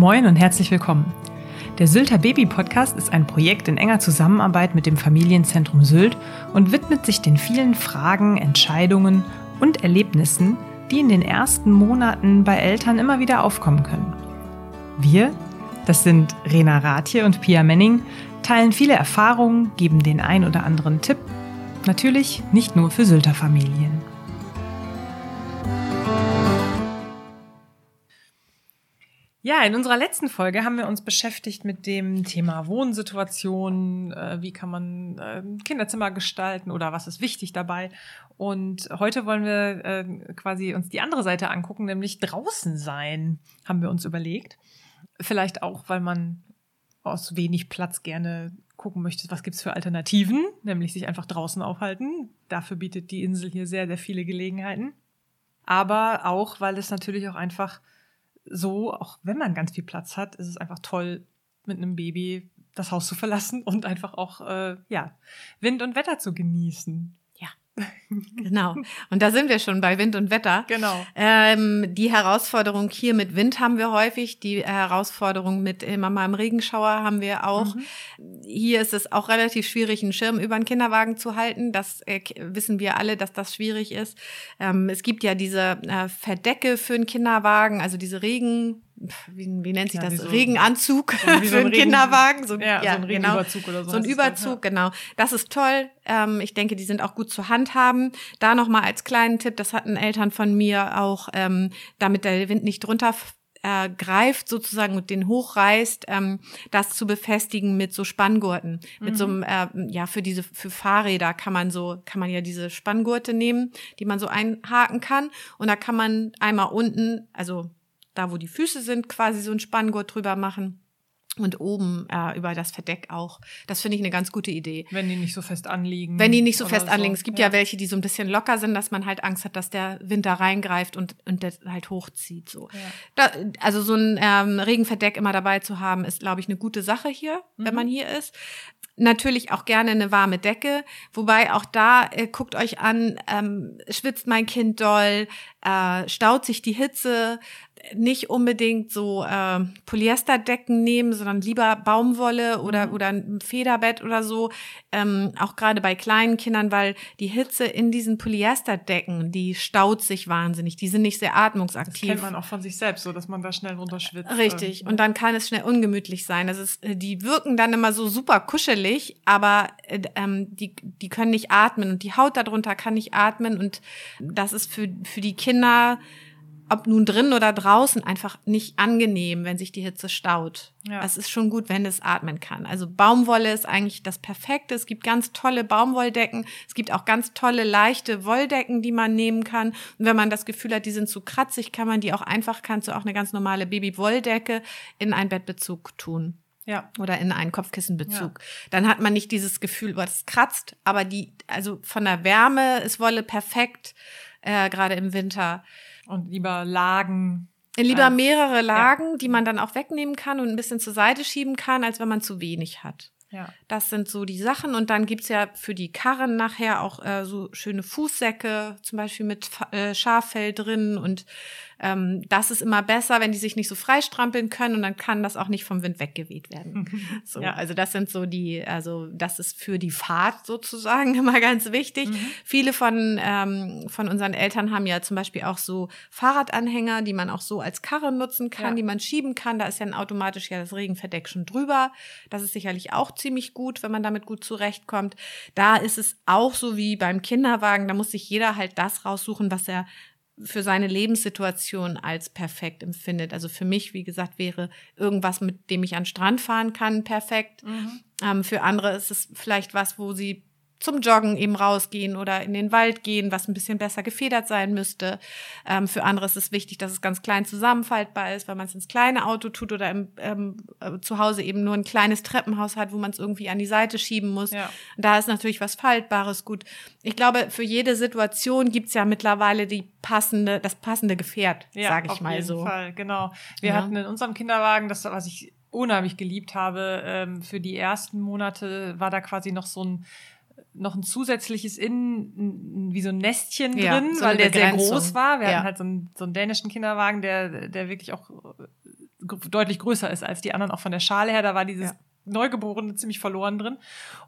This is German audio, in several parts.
Moin und herzlich willkommen. Der Sylter Baby Podcast ist ein Projekt in enger Zusammenarbeit mit dem Familienzentrum Sylt und widmet sich den vielen Fragen, Entscheidungen und Erlebnissen, die in den ersten Monaten bei Eltern immer wieder aufkommen können. Wir, das sind Rena Rathje und Pia Menning, teilen viele Erfahrungen, geben den ein oder anderen Tipp. Natürlich nicht nur für Sylter Familien. Ja, in unserer letzten Folge haben wir uns beschäftigt mit dem Thema Wohnsituation, äh, wie kann man äh, Kinderzimmer gestalten oder was ist wichtig dabei. Und heute wollen wir äh, quasi uns die andere Seite angucken, nämlich draußen sein, haben wir uns überlegt. Vielleicht auch, weil man aus wenig Platz gerne gucken möchte, was gibt's für Alternativen, nämlich sich einfach draußen aufhalten. Dafür bietet die Insel hier sehr, sehr viele Gelegenheiten. Aber auch, weil es natürlich auch einfach so, auch wenn man ganz viel Platz hat, ist es einfach toll, mit einem Baby das Haus zu verlassen und einfach auch äh, ja Wind und Wetter zu genießen. Genau. Und da sind wir schon bei Wind und Wetter. Genau. Ähm, die Herausforderung hier mit Wind haben wir häufig. Die Herausforderung mit immer mal im Regenschauer haben wir auch. Mhm. Hier ist es auch relativ schwierig, einen Schirm über einen Kinderwagen zu halten. Das äh, wissen wir alle, dass das schwierig ist. Ähm, es gibt ja diese äh, Verdecke für einen Kinderwagen, also diese Regen wie, wie nennt sich ja, das? So, Regenanzug so für einen Regen, Kinderwagen. So, ja, ja, so ein genau. Regenüberzug genau. oder so. So ein Überzug, das, ja. genau. Das ist toll. Ähm, ich denke, die sind auch gut zu handhaben. Da nochmal als kleinen Tipp, das hatten Eltern von mir auch, ähm, damit der Wind nicht drunter äh, greift sozusagen und den hochreißt, ähm, das zu befestigen mit so Spanngurten. Mhm. Mit so einem, äh, ja, für diese, für Fahrräder kann man so, kann man ja diese Spanngurte nehmen, die man so einhaken kann. Und da kann man einmal unten, also da wo die Füße sind, quasi so ein Spanngurt drüber machen. Und oben äh, über das Verdeck auch. Das finde ich eine ganz gute Idee. Wenn die nicht so fest anliegen. Wenn die nicht so fest so. anliegen. Es gibt ja. ja. welche, die so ein bisschen locker sind, dass man halt Angst hat, dass der Winter reingreift und, und das halt hochzieht. So. Ja. Da, also so ein ähm, Regenverdeck immer dabei zu haben, ist, glaube ich, eine gute Sache hier, mhm. wenn man hier ist. Natürlich auch gerne eine warme Decke, wobei auch da äh, guckt euch an, ähm, schwitzt mein Kind doll, äh, staut sich die Hitze, nicht unbedingt so äh, Polyesterdecken nehmen, sondern lieber Baumwolle oder mhm. oder ein Federbett oder so. Ähm, auch gerade bei kleinen Kindern, weil die Hitze in diesen Polyesterdecken, die staut sich wahnsinnig. Die sind nicht sehr atmungsaktiv. Das kennt man auch von sich selbst, so dass man da schnell runterschwitzt. Richtig. Und dann kann es schnell ungemütlich sein. Das ist, äh, die wirken dann immer so super kuschelig, aber äh, ähm, die die können nicht atmen und die Haut darunter kann nicht atmen und das ist für für die Kinder ob nun drin oder draußen, einfach nicht angenehm, wenn sich die Hitze staut. Ja. Es ist schon gut, wenn es atmen kann. Also Baumwolle ist eigentlich das Perfekte. Es gibt ganz tolle Baumwolldecken. Es gibt auch ganz tolle, leichte Wolldecken, die man nehmen kann. Und wenn man das Gefühl hat, die sind zu kratzig, kann man die auch einfach, kannst du auch eine ganz normale Babywolldecke in einen Bettbezug tun. Ja. Oder in einen Kopfkissenbezug. Ja. Dann hat man nicht dieses Gefühl, was kratzt, aber die, also von der Wärme ist Wolle perfekt, äh, gerade im Winter. Und lieber Lagen. Lieber mehrere Lagen, ja. die man dann auch wegnehmen kann und ein bisschen zur Seite schieben kann, als wenn man zu wenig hat. Ja. Das sind so die Sachen. Und dann gibt's ja für die Karren nachher auch äh, so schöne Fußsäcke, zum Beispiel mit äh, Schaffell drin. Und ähm, das ist immer besser, wenn die sich nicht so freistrampeln können und dann kann das auch nicht vom Wind weggeweht werden. so, ja. Also das sind so die, also das ist für die Fahrt sozusagen immer ganz wichtig. Mhm. Viele von, ähm, von unseren Eltern haben ja zum Beispiel auch so Fahrradanhänger, die man auch so als Karre nutzen kann, ja. die man schieben kann. Da ist ja automatisch ja das Regenverdeck schon drüber. Das ist sicherlich auch ziemlich gut, wenn man damit gut zurechtkommt. Da ist es auch so wie beim Kinderwagen, da muss sich jeder halt das raussuchen, was er für seine Lebenssituation als perfekt empfindet. Also für mich, wie gesagt, wäre irgendwas, mit dem ich an den Strand fahren kann, perfekt. Mhm. Ähm, für andere ist es vielleicht was, wo sie zum Joggen eben rausgehen oder in den Wald gehen, was ein bisschen besser gefedert sein müsste. Ähm, für andere ist es wichtig, dass es ganz klein zusammenfaltbar ist, weil man es ins kleine Auto tut oder im, ähm, äh, zu Hause eben nur ein kleines Treppenhaus hat, wo man es irgendwie an die Seite schieben muss. Ja. Da ist natürlich was Faltbares gut. Ich glaube, für jede Situation gibt's ja mittlerweile die passende, das passende Gefährt, ja, sage ich mal so. Auf jeden Fall, genau. Wir ja. hatten in unserem Kinderwagen, das, was ich unheimlich geliebt habe, ähm, für die ersten Monate war da quasi noch so ein noch ein zusätzliches Innen, wie so ein Nestchen ja, drin, so weil der sehr groß war. Wir ja. hatten halt so einen, so einen dänischen Kinderwagen, der, der wirklich auch deutlich größer ist als die anderen, auch von der Schale her. Da war dieses ja. Neugeborene ziemlich verloren drin.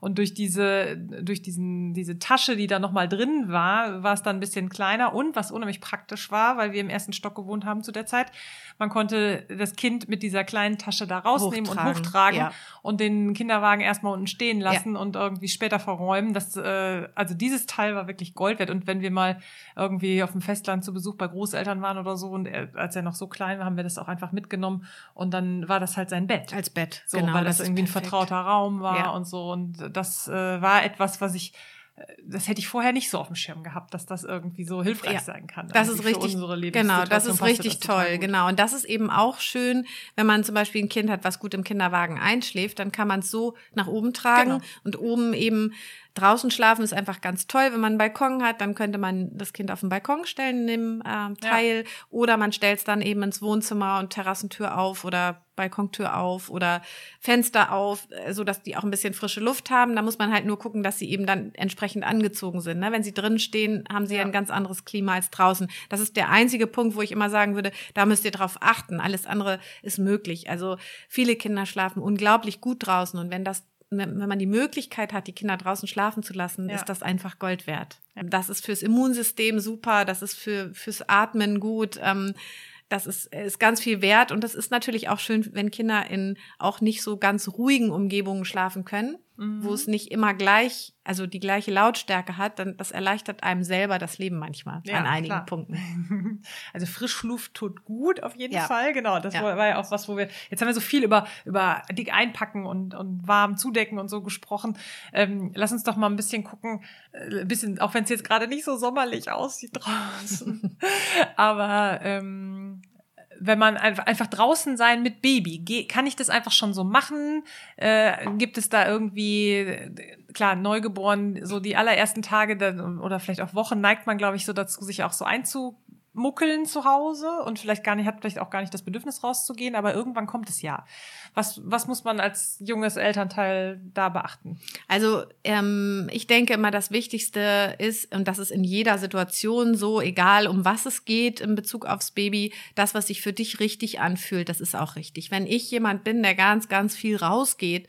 Und durch diese, durch diesen, diese Tasche, die da nochmal drin war, war es dann ein bisschen kleiner. Und was unheimlich praktisch war, weil wir im ersten Stock gewohnt haben zu der Zeit, man konnte das Kind mit dieser kleinen Tasche da rausnehmen hochtragen. und hochtragen ja. und den Kinderwagen erstmal unten stehen lassen ja. und irgendwie später verräumen. Das, äh, also dieses Teil war wirklich Gold wert. Und wenn wir mal irgendwie auf dem Festland zu Besuch bei Großeltern waren oder so und er, als er noch so klein war, haben wir das auch einfach mitgenommen und dann war das halt sein Bett. Als Bett, so, genau. Weil das, das irgendwie ein vertrauter Raum war ja. und so. Und das äh, war etwas, was ich das hätte ich vorher nicht so auf dem Schirm gehabt, dass das irgendwie so hilfreich ja, sein kann. Das ist richtig, genau, das ist richtig das toll, genau. Und das ist eben auch schön, wenn man zum Beispiel ein Kind hat, was gut im Kinderwagen einschläft, dann kann man es so nach oben tragen genau. und oben eben Draußen schlafen ist einfach ganz toll. Wenn man einen Balkon hat, dann könnte man das Kind auf den Balkon stellen in dem äh, Teil. Ja. Oder man stellt es dann eben ins Wohnzimmer und Terrassentür auf oder Balkontür auf oder Fenster auf, äh, so dass die auch ein bisschen frische Luft haben. Da muss man halt nur gucken, dass sie eben dann entsprechend angezogen sind. Ne? Wenn sie drin stehen, haben sie ja. ein ganz anderes Klima als draußen. Das ist der einzige Punkt, wo ich immer sagen würde, da müsst ihr drauf achten. Alles andere ist möglich. Also viele Kinder schlafen unglaublich gut draußen und wenn das wenn man die Möglichkeit hat, die Kinder draußen schlafen zu lassen, ja. ist das einfach Gold wert. Das ist fürs Immunsystem super, das ist für, fürs Atmen gut. Ähm, das ist, ist ganz viel wert. Und das ist natürlich auch schön, wenn Kinder in auch nicht so ganz ruhigen Umgebungen schlafen können, mhm. wo es nicht immer gleich, also die gleiche Lautstärke hat, dann das erleichtert einem selber das Leben manchmal ja, an einigen klar. Punkten. Also Frischluft tut gut auf jeden ja. Fall, genau. Das ja. war ja auch was, wo wir jetzt haben wir so viel über über dick einpacken und und warm zudecken und so gesprochen. Ähm, lass uns doch mal ein bisschen gucken, äh, ein bisschen, auch wenn es jetzt gerade nicht so sommerlich aussieht draußen, aber ähm, wenn man einfach draußen sein mit Baby, kann ich das einfach schon so machen? Äh, gibt es da irgendwie, klar, neugeboren, so die allerersten Tage oder vielleicht auch Wochen neigt man, glaube ich, so dazu, sich auch so einzu muckeln zu Hause und vielleicht gar nicht, hat vielleicht auch gar nicht das Bedürfnis rauszugehen, aber irgendwann kommt es ja. Was, was muss man als junges Elternteil da beachten? Also ähm, ich denke immer, das Wichtigste ist, und das ist in jeder Situation so, egal um was es geht in Bezug aufs Baby, das, was sich für dich richtig anfühlt, das ist auch richtig. Wenn ich jemand bin, der ganz, ganz viel rausgeht,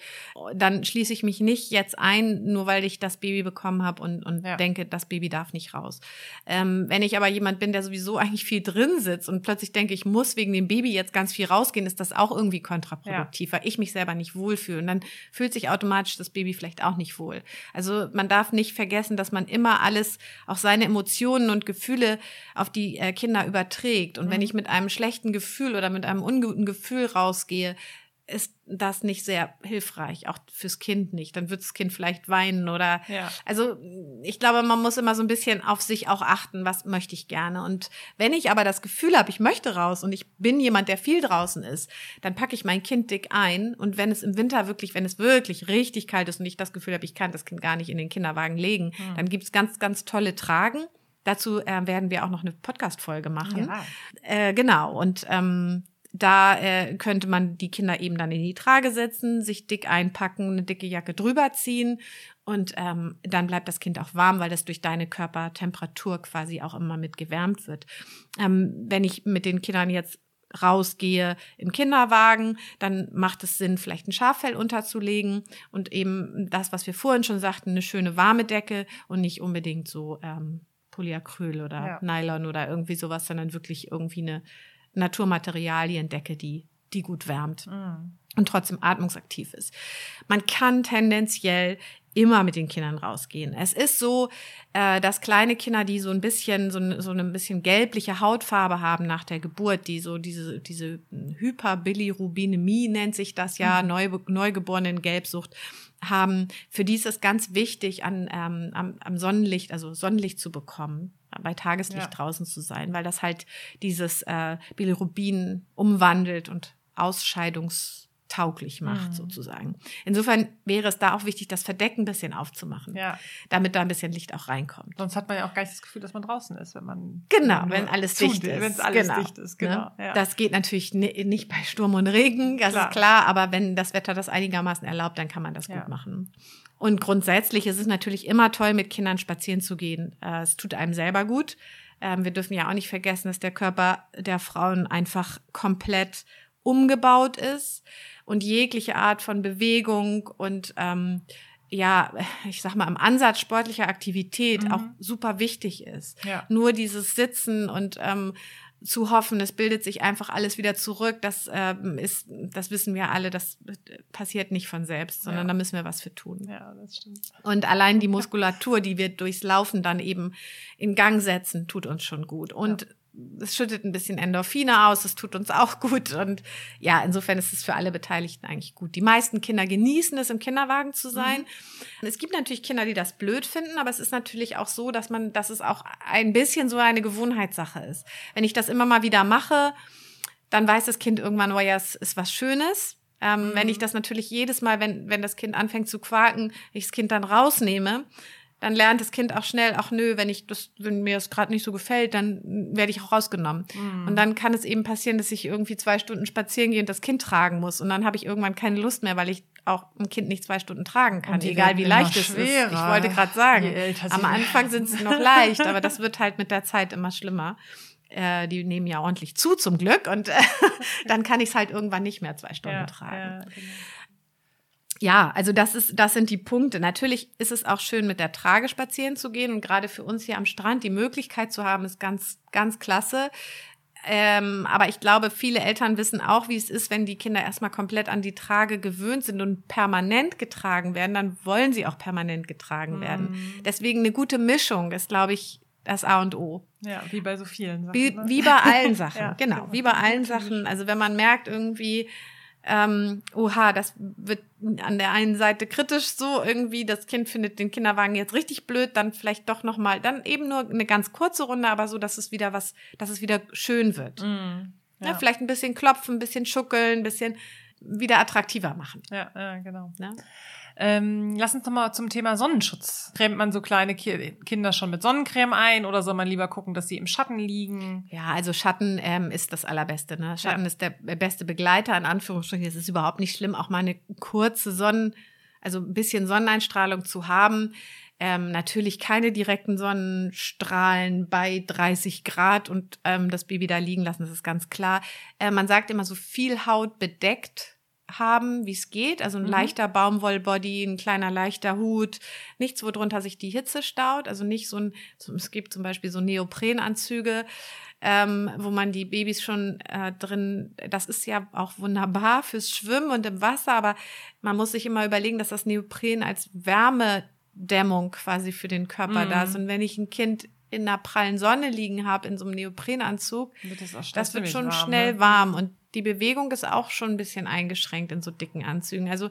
dann schließe ich mich nicht jetzt ein, nur weil ich das Baby bekommen habe und, und ja. denke, das Baby darf nicht raus. Ähm, wenn ich aber jemand bin, der sowieso eigentlich viel drin sitzt und plötzlich denke, ich muss wegen dem Baby jetzt ganz viel rausgehen, ist das auch irgendwie kontraproduktiv, ja. weil ich mich selber nicht wohlfühle. Und dann fühlt sich automatisch das Baby vielleicht auch nicht wohl. Also man darf nicht vergessen, dass man immer alles, auch seine Emotionen und Gefühle auf die äh, Kinder überträgt. Und mhm. wenn ich mit einem schlechten Gefühl oder mit einem unguten Gefühl rausgehe, ist das nicht sehr hilfreich, auch fürs Kind nicht. Dann wird das Kind vielleicht weinen oder ja. also ich glaube, man muss immer so ein bisschen auf sich auch achten, was möchte ich gerne. Und wenn ich aber das Gefühl habe, ich möchte raus und ich bin jemand, der viel draußen ist, dann packe ich mein Kind dick ein. Und wenn es im Winter wirklich, wenn es wirklich richtig kalt ist und ich das Gefühl habe, ich kann das Kind gar nicht in den Kinderwagen legen, mhm. dann gibt's ganz, ganz tolle Tragen. Dazu äh, werden wir auch noch eine Podcast-Folge machen. Ja. Äh, genau. Und ähm, da äh, könnte man die Kinder eben dann in die Trage setzen, sich dick einpacken, eine dicke Jacke drüber ziehen und ähm, dann bleibt das Kind auch warm, weil das durch deine Körpertemperatur quasi auch immer mit gewärmt wird. Ähm, wenn ich mit den Kindern jetzt rausgehe im Kinderwagen, dann macht es Sinn, vielleicht ein Schaffell unterzulegen und eben das, was wir vorhin schon sagten, eine schöne warme Decke und nicht unbedingt so ähm, Polyacryl oder ja. Nylon oder irgendwie sowas, sondern wirklich irgendwie eine Naturmaterialien decke, die, die gut wärmt. Mhm. Und trotzdem atmungsaktiv ist. Man kann tendenziell immer mit den Kindern rausgehen. Es ist so, äh, dass kleine Kinder, die so ein bisschen, so, so eine bisschen gelbliche Hautfarbe haben nach der Geburt, die so diese, diese Hyperbilirubinemie nennt sich das ja, mhm. Neu, neugeborenen Gelbsucht haben, für die ist es ganz wichtig, an, ähm, am, am Sonnenlicht, also Sonnenlicht zu bekommen bei Tageslicht ja. draußen zu sein, weil das halt dieses äh, Bilirubin umwandelt und ausscheidungstauglich macht, mhm. sozusagen. Insofern wäre es da auch wichtig, das Verdecken ein bisschen aufzumachen, ja. damit da ein bisschen Licht auch reinkommt. Sonst hat man ja auch gar nicht das Gefühl, dass man draußen ist, wenn man genau, wenn alles dicht ist, wenn alles genau. dicht ist, genau. Ne? Ja. Das geht natürlich nicht bei Sturm und Regen, das klar. ist klar, aber wenn das Wetter das einigermaßen erlaubt, dann kann man das gut machen. Und grundsätzlich ist es natürlich immer toll, mit Kindern spazieren zu gehen. Äh, es tut einem selber gut. Ähm, wir dürfen ja auch nicht vergessen, dass der Körper der Frauen einfach komplett umgebaut ist und jegliche Art von Bewegung und ähm, ja, ich sag mal, im Ansatz sportlicher Aktivität mhm. auch super wichtig ist. Ja. Nur dieses Sitzen und ähm, zu hoffen, es bildet sich einfach alles wieder zurück, das ähm, ist, das wissen wir alle, das passiert nicht von selbst, sondern ja. da müssen wir was für tun. Ja, das stimmt. Und allein die Muskulatur, die wir durchs Laufen dann eben in Gang setzen, tut uns schon gut. Und ja es schüttet ein bisschen Endorphine aus, es tut uns auch gut. Und ja, insofern ist es für alle Beteiligten eigentlich gut. Die meisten Kinder genießen es, im Kinderwagen zu sein. Mhm. Es gibt natürlich Kinder, die das blöd finden, aber es ist natürlich auch so, dass man, dass es auch ein bisschen so eine Gewohnheitssache ist. Wenn ich das immer mal wieder mache, dann weiß das Kind irgendwann, oh ja, es ist was Schönes. Ähm, mhm. Wenn ich das natürlich jedes Mal, wenn, wenn das Kind anfängt zu quaken, ich das Kind dann rausnehme, dann lernt das Kind auch schnell, ach nö, wenn ich das, wenn mir das gerade nicht so gefällt, dann werde ich auch rausgenommen. Mhm. Und dann kann es eben passieren, dass ich irgendwie zwei Stunden spazieren gehe und das Kind tragen muss. Und dann habe ich irgendwann keine Lust mehr, weil ich auch ein Kind nicht zwei Stunden tragen kann, egal wie leicht es ist. Ich wollte gerade sagen, am Anfang sind sie noch leicht, aber das wird halt mit der Zeit immer schlimmer äh, die nehmen ja ordentlich zu zum Glück und äh, dann kann ich es halt irgendwann nicht mehr zwei Stunden ja, tragen. Ja, genau ja, also das ist, das sind die Punkte. Natürlich ist es auch schön, mit der Trage spazieren zu gehen und gerade für uns hier am Strand die Möglichkeit zu haben, ist ganz, ganz klasse. Ähm, aber ich glaube, viele Eltern wissen auch, wie es ist, wenn die Kinder erstmal komplett an die Trage gewöhnt sind und permanent getragen werden, dann wollen sie auch permanent getragen werden. Mhm. Deswegen eine gute Mischung ist, glaube ich, das A und O. Ja, wie bei so vielen Sachen. Wie, ne? wie bei allen Sachen, ja, genau, genau, wie bei allen Sachen. Also wenn man merkt irgendwie, ähm, oha, das wird an der einen Seite kritisch so irgendwie, das Kind findet den Kinderwagen jetzt richtig blöd, dann vielleicht doch noch mal, dann eben nur eine ganz kurze Runde, aber so, dass es wieder was, dass es wieder schön wird. Mm, ja. ja. vielleicht ein bisschen klopfen, ein bisschen schuckeln, ein bisschen wieder attraktiver machen. Ja, ja genau. Ja? Ähm, lass uns doch mal zum Thema Sonnenschutz. Cremt man so kleine Ki Kinder schon mit Sonnencreme ein oder soll man lieber gucken, dass sie im Schatten liegen? Ja, also Schatten ähm, ist das Allerbeste. Ne? Schatten ja. ist der beste Begleiter, in Anführungsstrichen. Es ist überhaupt nicht schlimm, auch mal eine kurze Sonnen, also ein bisschen Sonneneinstrahlung zu haben. Ähm, natürlich keine direkten Sonnenstrahlen bei 30 Grad und ähm, das Baby da liegen lassen, das ist ganz klar. Äh, man sagt immer so viel Haut bedeckt haben, wie es geht. Also ein mhm. leichter Baumwollbody, ein kleiner leichter Hut, nichts, worunter sich die Hitze staut. Also nicht so ein, es gibt zum Beispiel so Neoprenanzüge, ähm, wo man die Babys schon äh, drin, das ist ja auch wunderbar fürs Schwimmen und im Wasser, aber man muss sich immer überlegen, dass das Neopren als Wärmedämmung quasi für den Körper mhm. da ist. Und wenn ich ein Kind in einer prallen Sonne liegen habe, in so einem Neoprenanzug, wird das, das wird schon warm, schnell ne? warm. Und die Bewegung ist auch schon ein bisschen eingeschränkt in so dicken Anzügen. Also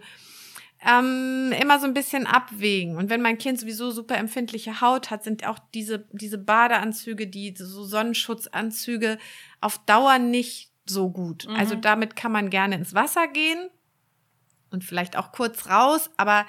ähm, immer so ein bisschen abwägen. Und wenn mein Kind sowieso super empfindliche Haut hat, sind auch diese, diese Badeanzüge, die so Sonnenschutzanzüge auf Dauer nicht so gut. Mhm. Also damit kann man gerne ins Wasser gehen und vielleicht auch kurz raus, aber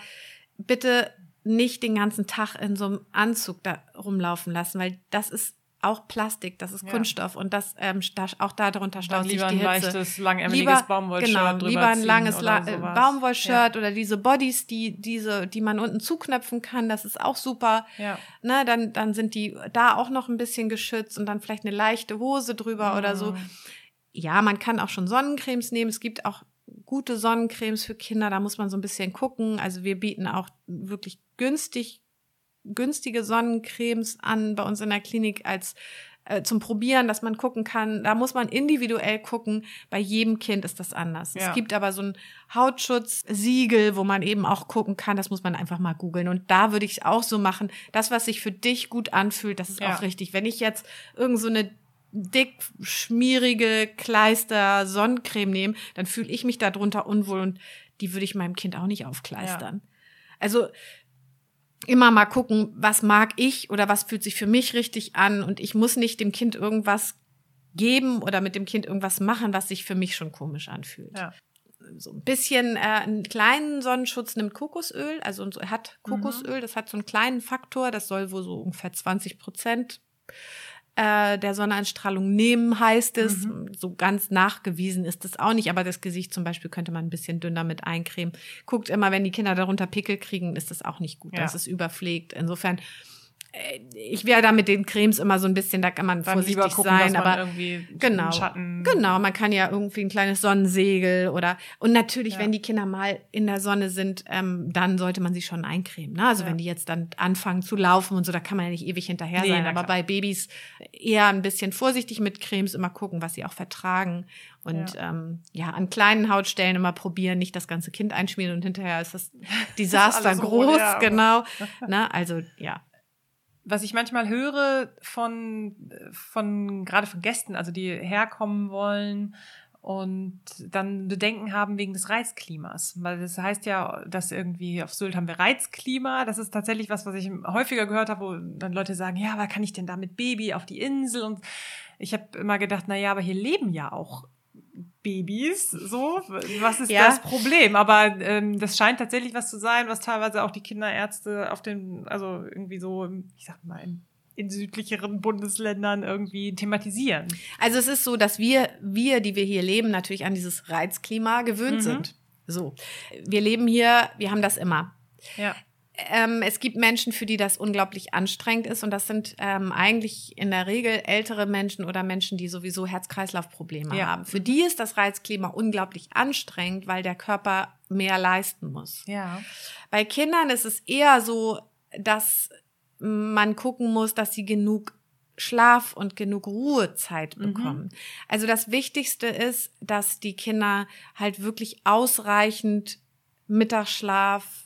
bitte nicht den ganzen Tag in so einem Anzug da rumlaufen lassen, weil das ist auch Plastik, das ist ja. Kunststoff und das ähm, auch da darunter staut sich die Hitze. Lieber ein leichtes, langärmeliges Baumwollshirt genau, drüber lieber ein langes La äh, Baumwollshirt ja. oder diese Bodies, die diese, die man unten zuknöpfen kann, das ist auch super. Ja. Ne, dann dann sind die da auch noch ein bisschen geschützt und dann vielleicht eine leichte Hose drüber mhm. oder so. Mhm. Ja, man kann auch schon Sonnencremes nehmen. Es gibt auch gute Sonnencremes für Kinder, da muss man so ein bisschen gucken. Also wir bieten auch wirklich günstig günstige Sonnencremes an bei uns in der Klinik als äh, zum Probieren, dass man gucken kann. Da muss man individuell gucken. Bei jedem Kind ist das anders. Ja. Es gibt aber so ein Hautschutzsiegel, wo man eben auch gucken kann. Das muss man einfach mal googeln. Und da würde ich es auch so machen. Das, was sich für dich gut anfühlt, das ist ja. auch richtig. Wenn ich jetzt irgend so eine dick, schmierige Kleister Sonnencreme nehme, dann fühle ich mich darunter unwohl und die würde ich meinem Kind auch nicht aufkleistern. Ja. Also immer mal gucken, was mag ich oder was fühlt sich für mich richtig an und ich muss nicht dem Kind irgendwas geben oder mit dem Kind irgendwas machen, was sich für mich schon komisch anfühlt. Ja. So ein bisschen äh, einen kleinen Sonnenschutz nimmt Kokosöl, also hat Kokosöl, mhm. das hat so einen kleinen Faktor, das soll wohl so ungefähr 20 Prozent äh, der Sonneneinstrahlung nehmen, heißt es. Mhm. So ganz nachgewiesen ist es auch nicht, aber das Gesicht zum Beispiel könnte man ein bisschen dünner mit eincremen. Guckt immer, wenn die Kinder darunter Pickel kriegen, ist das auch nicht gut. Ja. Das ist überpflegt. Insofern ich wäre da mit den Cremes immer so ein bisschen, da kann man Dann vorsichtig gucken, sein, aber genau, genau, man kann ja irgendwie ein kleines Sonnensegel oder und natürlich, ja. wenn die Kinder mal in der Sonne sind, ähm, dann sollte man sie schon eincremen. Ne? Also ja. wenn die jetzt dann anfangen zu laufen und so, da kann man ja nicht ewig hinterher nee, sein. Aber bei Babys eher ein bisschen vorsichtig mit Cremes, immer gucken, was sie auch vertragen und ja. Ähm, ja, an kleinen Hautstellen immer probieren, nicht das ganze Kind einschmieren und hinterher ist das Desaster das groß, rot, ja, genau. Na, also ja, was ich manchmal höre von, von, gerade von Gästen, also die herkommen wollen und dann Bedenken haben wegen des Reizklimas. Weil das heißt ja, dass irgendwie auf Sylt haben wir Reizklima. Das ist tatsächlich was, was ich häufiger gehört habe, wo dann Leute sagen, ja, aber kann ich denn da mit Baby auf die Insel? Und ich habe immer gedacht, na ja, aber hier leben ja auch Babys, so, was ist ja. das Problem? Aber ähm, das scheint tatsächlich was zu sein, was teilweise auch die Kinderärzte auf den, also irgendwie so, ich sag mal, in, in südlicheren Bundesländern irgendwie thematisieren. Also es ist so, dass wir, wir, die wir hier leben, natürlich an dieses Reizklima gewöhnt mhm. sind. So, wir leben hier, wir haben das immer. Ja ähm, es gibt Menschen, für die das unglaublich anstrengend ist und das sind ähm, eigentlich in der Regel ältere Menschen oder Menschen, die sowieso Herz-Kreislauf-Probleme ja. haben. Für die ist das Reizklima unglaublich anstrengend, weil der Körper mehr leisten muss. Ja. Bei Kindern ist es eher so, dass man gucken muss, dass sie genug Schlaf und genug Ruhezeit mhm. bekommen. Mhm. Also das Wichtigste ist, dass die Kinder halt wirklich ausreichend Mittagsschlaf,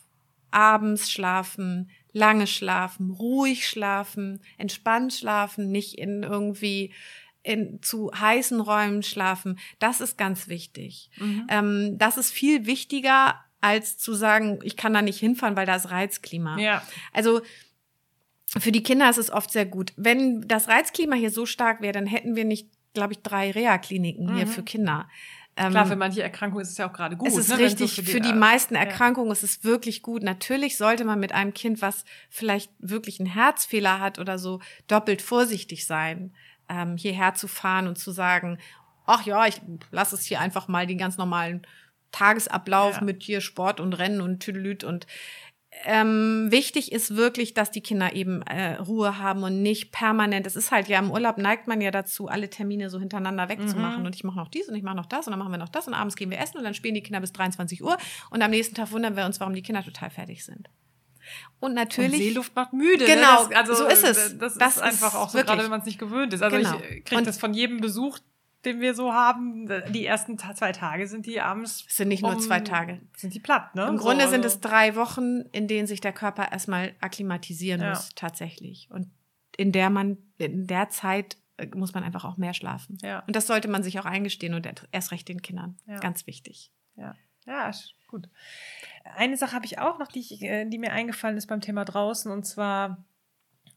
abends schlafen, lange schlafen, ruhig schlafen, entspannt schlafen, nicht in irgendwie in zu heißen Räumen schlafen. Das ist ganz wichtig. Mhm. Ähm, das ist viel wichtiger als zu sagen, ich kann da nicht hinfahren, weil da ist Reizklima. Ja. Also für die Kinder ist es oft sehr gut. Wenn das Reizklima hier so stark wäre, dann hätten wir nicht, glaube ich, drei Reha-Kliniken mhm. hier für Kinder. Klar, ähm, für manche Erkrankungen ist es ja auch gerade gut. Es ist ne, richtig, so für, die, für die meisten Erkrankungen ja. ist es wirklich gut. Natürlich sollte man mit einem Kind, was vielleicht wirklich einen Herzfehler hat oder so, doppelt vorsichtig sein, ähm, hierher zu fahren und zu sagen, ach ja, ich lasse es hier einfach mal den ganz normalen Tagesablauf ja. mit hier Sport und Rennen und Tüdelüt und ähm, wichtig ist wirklich, dass die Kinder eben äh, Ruhe haben und nicht permanent. Es ist halt ja im Urlaub neigt man ja dazu, alle Termine so hintereinander wegzumachen. Mhm. Und ich mache noch dies und ich mache noch das und dann machen wir noch das und abends gehen wir essen und dann spielen die Kinder bis 23 Uhr und am nächsten Tag wundern wir uns, warum die Kinder total fertig sind. Und natürlich. Und Seeluft macht müde. Genau, ne? das, also, so ist es. Das, das ist einfach auch so, gerade wenn man es nicht gewöhnt ist. Also genau. ich kriege das von jedem Besuch, den wir so haben, die ersten zwei Tage sind die abends. Es sind nicht nur um, zwei Tage. Sind die platt, ne? Im Grunde so, sind es drei Wochen, in denen sich der Körper erstmal akklimatisieren ja. muss, tatsächlich. Und in der man, in der Zeit äh, muss man einfach auch mehr schlafen. Ja. Und das sollte man sich auch eingestehen und erst recht den Kindern. Ja. Ganz wichtig. Ja. Ja, gut. Eine Sache habe ich auch noch, die, ich, äh, die mir eingefallen ist beim Thema draußen, und zwar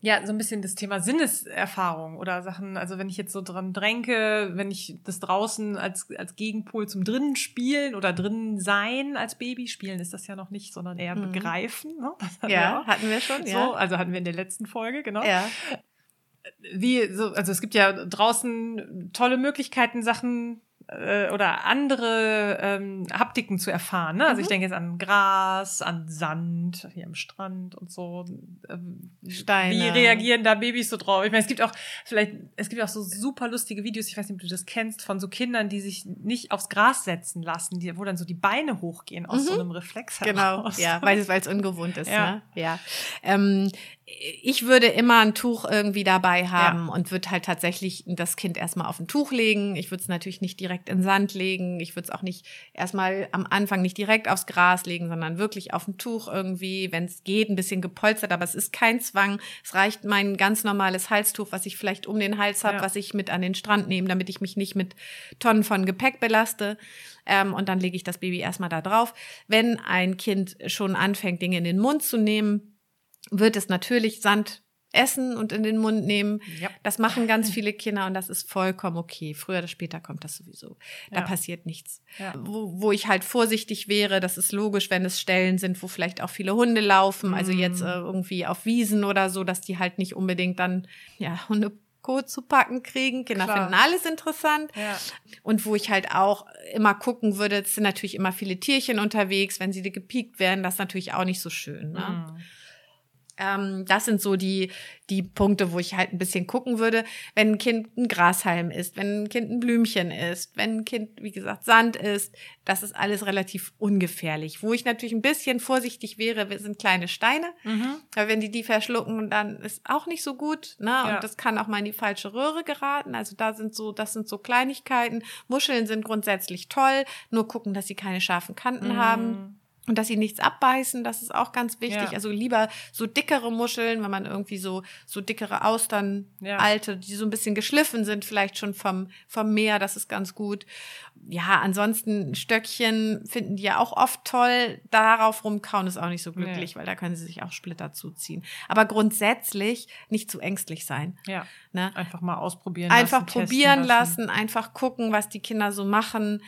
ja, so ein bisschen das Thema Sinneserfahrung oder Sachen, also wenn ich jetzt so dran dränke, wenn ich das draußen als, als Gegenpol zum drinnen spielen oder drinnen sein als Baby, spielen ist das ja noch nicht, sondern eher mhm. begreifen. Ne? Hatten ja, wir hatten wir schon, so, ja. Also hatten wir in der letzten Folge, genau. Ja. Wie, so, also es gibt ja draußen tolle Möglichkeiten, Sachen äh, oder andere ähm, Haptiken zu erfahren. Ne? Also mhm. ich denke jetzt an Gras, an Sand hier am Strand und so. Ähm, Steine. Wie reagieren da Babys so drauf? Ich meine, es gibt auch vielleicht, es gibt auch so super lustige Videos, ich weiß nicht, ob du das kennst, von so Kindern, die sich nicht aufs Gras setzen lassen, die, wo dann so die Beine hochgehen aus mhm. so einem Reflex heraus. Genau, ja, weil es, weil es ungewohnt ist. Ja. Ne? ja. Ähm, ich würde immer ein Tuch irgendwie dabei haben ja. und würde halt tatsächlich das Kind erstmal auf ein Tuch legen. Ich würde es natürlich nicht direkt in Sand legen. Ich würde es auch nicht erstmal am Anfang nicht direkt aufs Gras legen, sondern wirklich auf ein Tuch irgendwie, wenn es geht, ein bisschen gepolstert. Aber es ist kein Zwang. Es reicht mein ganz normales Halstuch, was ich vielleicht um den Hals habe, ja. was ich mit an den Strand nehme, damit ich mich nicht mit Tonnen von Gepäck belaste. Ähm, und dann lege ich das Baby erstmal da drauf. Wenn ein Kind schon anfängt, Dinge in den Mund zu nehmen, wird es natürlich Sand essen und in den Mund nehmen. Ja. Das machen ganz viele Kinder und das ist vollkommen okay. Früher oder später kommt das sowieso. Da ja. passiert nichts. Ja. Wo, wo ich halt vorsichtig wäre, das ist logisch, wenn es Stellen sind, wo vielleicht auch viele Hunde laufen, also jetzt mhm. äh, irgendwie auf Wiesen oder so, dass die halt nicht unbedingt dann ja Hunde Code zu packen kriegen. Kinder Klar. finden alles interessant. Ja. Und wo ich halt auch immer gucken würde, es sind natürlich immer viele Tierchen unterwegs, wenn sie gepiekt werden, das ist natürlich auch nicht so schön. Ne? Mhm. Ähm, das sind so die, die Punkte, wo ich halt ein bisschen gucken würde, wenn ein Kind ein Grashalm ist, wenn ein Kind ein Blümchen ist, wenn ein Kind, wie gesagt, Sand ist. Das ist alles relativ ungefährlich. Wo ich natürlich ein bisschen vorsichtig wäre, sind kleine Steine. Mhm. Weil wenn die die verschlucken, dann ist auch nicht so gut. Ne? Ja. Und das kann auch mal in die falsche Röhre geraten. Also da sind so, das sind so Kleinigkeiten. Muscheln sind grundsätzlich toll. Nur gucken, dass sie keine scharfen Kanten mhm. haben. Und dass sie nichts abbeißen, das ist auch ganz wichtig. Ja. Also lieber so dickere Muscheln, wenn man irgendwie so, so dickere Austern, ja. alte, die so ein bisschen geschliffen sind, vielleicht schon vom, vom Meer, das ist ganz gut. Ja, ansonsten Stöckchen finden die ja auch oft toll. Darauf rumkauen ist auch nicht so glücklich, nee. weil da können sie sich auch Splitter zuziehen. Aber grundsätzlich nicht zu ängstlich sein. Ja. Ne? Einfach mal ausprobieren. Einfach lassen, probieren lassen. lassen, einfach gucken, was die Kinder so machen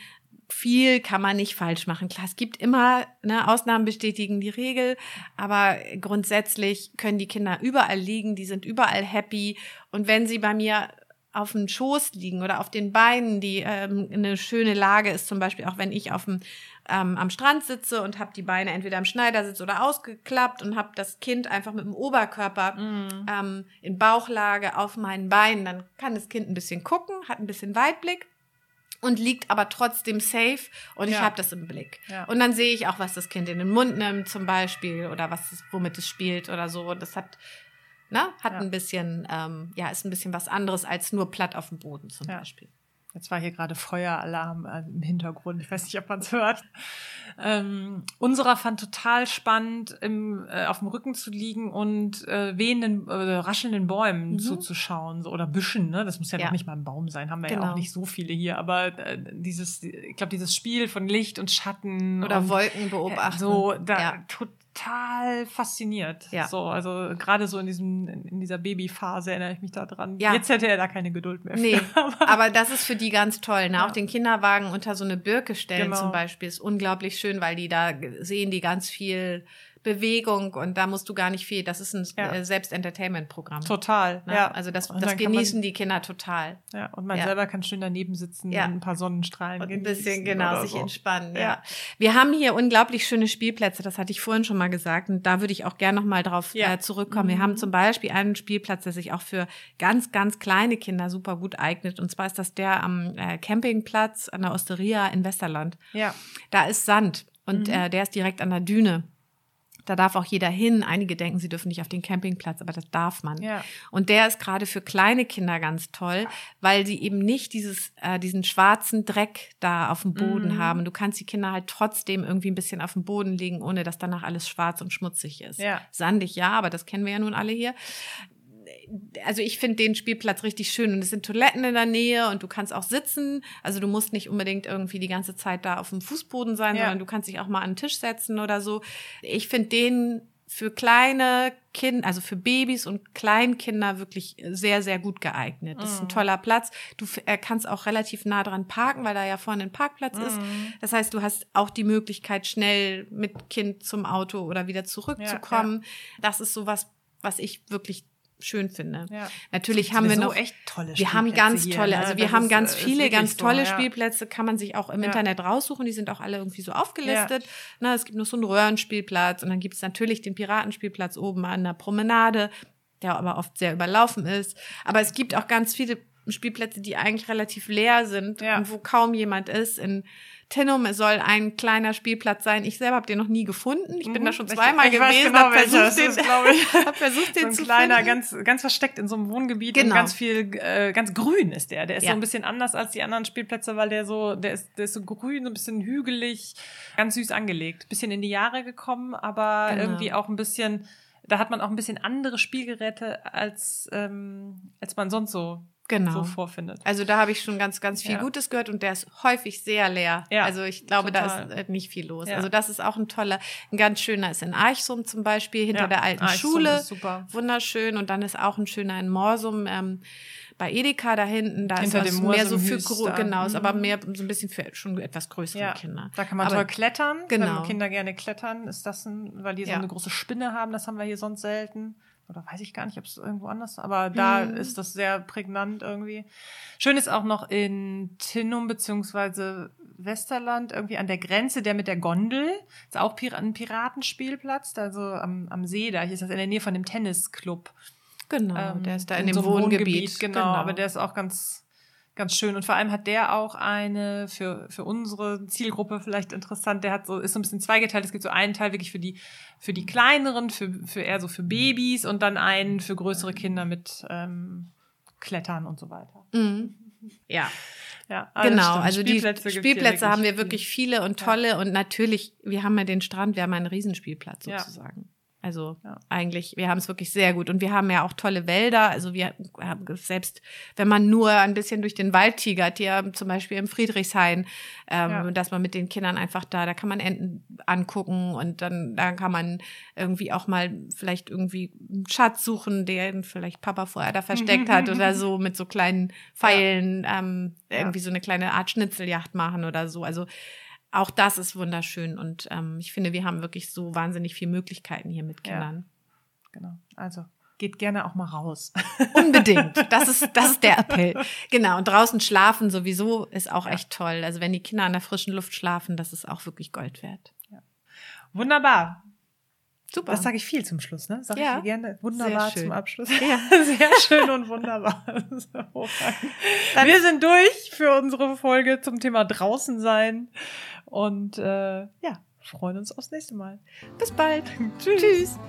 viel kann man nicht falsch machen. Klar, es gibt immer ne, Ausnahmen bestätigen die Regel, aber grundsätzlich können die Kinder überall liegen, die sind überall happy und wenn sie bei mir auf dem Schoß liegen oder auf den Beinen, die ähm, eine schöne Lage ist, zum Beispiel auch wenn ich auf dem ähm, am Strand sitze und habe die Beine entweder am Schneidersitz oder ausgeklappt und habe das Kind einfach mit dem Oberkörper mm. ähm, in Bauchlage auf meinen Beinen, dann kann das Kind ein bisschen gucken, hat ein bisschen Weitblick und liegt aber trotzdem safe und ja. ich habe das im Blick. Ja. Und dann sehe ich auch, was das Kind in den Mund nimmt zum Beispiel oder was es, womit es spielt oder so. Und das hat, ne, hat ja. ein bisschen, ähm, ja, ist ein bisschen was anderes als nur platt auf dem Boden zum Beispiel. Jetzt war hier gerade Feueralarm äh, im Hintergrund. Ich weiß nicht, ob man es hört. Ähm, unserer fand total spannend, im, äh, auf dem Rücken zu liegen und äh, wehenden, äh, raschelnden Bäumen mhm. zuzuschauen so, oder Büschen. Ne? Das muss ja, ja. noch nicht mal ein Baum sein, haben wir genau. ja auch nicht so viele hier. Aber äh, dieses, ich glaube, dieses Spiel von Licht und Schatten oder und, Wolken beobachten. So, da ja. Total fasziniert. Ja. So, also gerade so in diesem, in dieser Babyphase erinnere ich mich da dran. Ja. Jetzt hätte er da keine Geduld mehr. Für. Nee, aber das ist für die ganz toll. Ne? Ja. Auch den Kinderwagen unter so eine Birke stellen genau. zum Beispiel ist unglaublich schön, weil die da sehen die ganz viel Bewegung und da musst du gar nicht viel. Das ist ein ja. Äh, Selbst-Entertainment-Programm. Total. Ne? Ja. Also das, das genießen man, die Kinder total. Ja, und man ja. selber kann schön daneben sitzen ja. und ein paar Sonnenstrahlen und ein bisschen genau sich so. entspannen. Ja. Wir haben hier unglaublich schöne Spielplätze. Das hatte ich vorhin schon mal gesagt und da würde ich auch gerne noch mal drauf äh, zurückkommen. Mhm. Wir haben zum Beispiel einen Spielplatz, der sich auch für ganz ganz kleine Kinder super gut eignet und zwar ist das der am äh, Campingplatz an der Osteria in Westerland. Ja. Da ist Sand und mhm. äh, der ist direkt an der Düne. Da darf auch jeder hin. Einige denken, sie dürfen nicht auf den Campingplatz, aber das darf man. Ja. Und der ist gerade für kleine Kinder ganz toll, weil sie eben nicht dieses, äh, diesen schwarzen Dreck da auf dem Boden mhm. haben. Du kannst die Kinder halt trotzdem irgendwie ein bisschen auf dem Boden legen, ohne dass danach alles schwarz und schmutzig ist. Ja. Sandig ja, aber das kennen wir ja nun alle hier also ich finde den Spielplatz richtig schön und es sind Toiletten in der Nähe und du kannst auch sitzen. Also du musst nicht unbedingt irgendwie die ganze Zeit da auf dem Fußboden sein, ja. sondern du kannst dich auch mal an den Tisch setzen oder so. Ich finde den für kleine Kinder, also für Babys und Kleinkinder wirklich sehr, sehr gut geeignet. Das ist ein mm. toller Platz. Du kannst auch relativ nah dran parken, weil da ja vorne ein Parkplatz ist. Mm. Das heißt, du hast auch die Möglichkeit, schnell mit Kind zum Auto oder wieder zurückzukommen. Ja, ja. Das ist sowas, was ich wirklich schön finde. Ja. Natürlich haben wir noch echt tolle Wir haben ganz tolle, hier, ne? also wir haben ganz äh, viele ganz tolle so, ja. Spielplätze, kann man sich auch im ja. Internet raussuchen, die sind auch alle irgendwie so aufgelistet. Na, es gibt noch so einen Röhrenspielplatz und dann gibt es natürlich den Piratenspielplatz oben an der Promenade, der aber oft sehr überlaufen ist, aber es gibt auch ganz viele Spielplätze, die eigentlich relativ leer sind und wo kaum jemand ist in Tenum soll ein kleiner Spielplatz sein. Ich selber habe den noch nie gefunden. Ich bin mhm. da schon zweimal ich, ich gewesen, genau, habe versucht, den, ist, ich. hab versucht, den so ein kleiner, finden. ganz, ganz versteckt in so einem Wohngebiet genau. und ganz viel, äh, ganz grün ist der. Der ist ja. so ein bisschen anders als die anderen Spielplätze, weil der so, der ist, der ist so grün, so ein bisschen hügelig, ganz süß angelegt. Bisschen in die Jahre gekommen, aber genau. irgendwie auch ein bisschen, da hat man auch ein bisschen andere Spielgeräte als, ähm, als man sonst so genau. so vorfindet. Also da habe ich schon ganz, ganz viel ja. Gutes gehört und der ist häufig sehr leer. Ja, also ich glaube, total. da ist äh, nicht viel los. Ja. Also das ist auch ein toller, ein ganz schöner ist in Eichsum zum Beispiel, hinter der alten Eichsum Schule. Wunderschön. Und dann ist auch ein schöner in Morsum. Ähm, bei Edeka da hinten, da Hinter ist das mehr so für genau, ist aber mhm. mehr so ein bisschen für schon etwas größere ja, Kinder. Da kann man aber, toll klettern. Genau. Wenn Kinder gerne klettern, ist das ein, weil die so ja. eine große Spinne haben, das haben wir hier sonst selten oder weiß ich gar nicht, ob es irgendwo anders, aber da mhm. ist das sehr prägnant irgendwie. Schön ist auch noch in Tinnum beziehungsweise Westerland irgendwie an der Grenze, der mit der Gondel, ist auch ein Piratenspielplatz, also am, am See, da ist das in der Nähe von dem Tennisclub. Genau, ähm, der ist da in, in dem so Wohngebiet. Wohngebiet genau, genau, aber der ist auch ganz ganz schön. Und vor allem hat der auch eine für, für unsere Zielgruppe vielleicht interessant. Der hat so, ist so ein bisschen zweigeteilt. Es gibt so einen Teil wirklich für die, für die kleineren, für, für eher so für Babys und dann einen für größere Kinder mit ähm, Klettern und so weiter. Mhm. Ja. Ja, genau, also Spielplätze die Spielplätze haben wir wirklich viele und tolle ja. und natürlich, wir haben ja den Strand, wir haben einen Riesenspielplatz sozusagen. Ja. Also ja. eigentlich, wir haben es wirklich sehr gut. Und wir haben ja auch tolle Wälder. Also wir haben selbst, wenn man nur ein bisschen durch den Wald tigert, hier zum Beispiel im Friedrichshain, ähm, ja. dass man mit den Kindern einfach da, da kann man Enten angucken und dann, da kann man irgendwie auch mal vielleicht irgendwie einen Schatz suchen, den vielleicht Papa vorher da versteckt hat oder so mit so kleinen Pfeilen, ja. ähm, irgendwie so eine kleine Art Schnitzeljacht machen oder so. Also auch das ist wunderschön und ähm, ich finde, wir haben wirklich so wahnsinnig viele Möglichkeiten hier mit Kindern. Ja, genau. Also geht gerne auch mal raus. Unbedingt. Das ist, das ist der Appell. Genau. Und draußen schlafen sowieso ist auch echt toll. Also wenn die Kinder an der frischen Luft schlafen, das ist auch wirklich Gold wert. Ja. Wunderbar. Super. Das sage ich viel zum Schluss, ne? Sag ja. ich gerne. Wunderbar zum Abschluss. Ja. Sehr schön und wunderbar. Wir sind durch für unsere Folge zum Thema draußen sein. Und äh, ja, freuen uns aufs nächste Mal. Bis bald. Tschüss. Tschüss.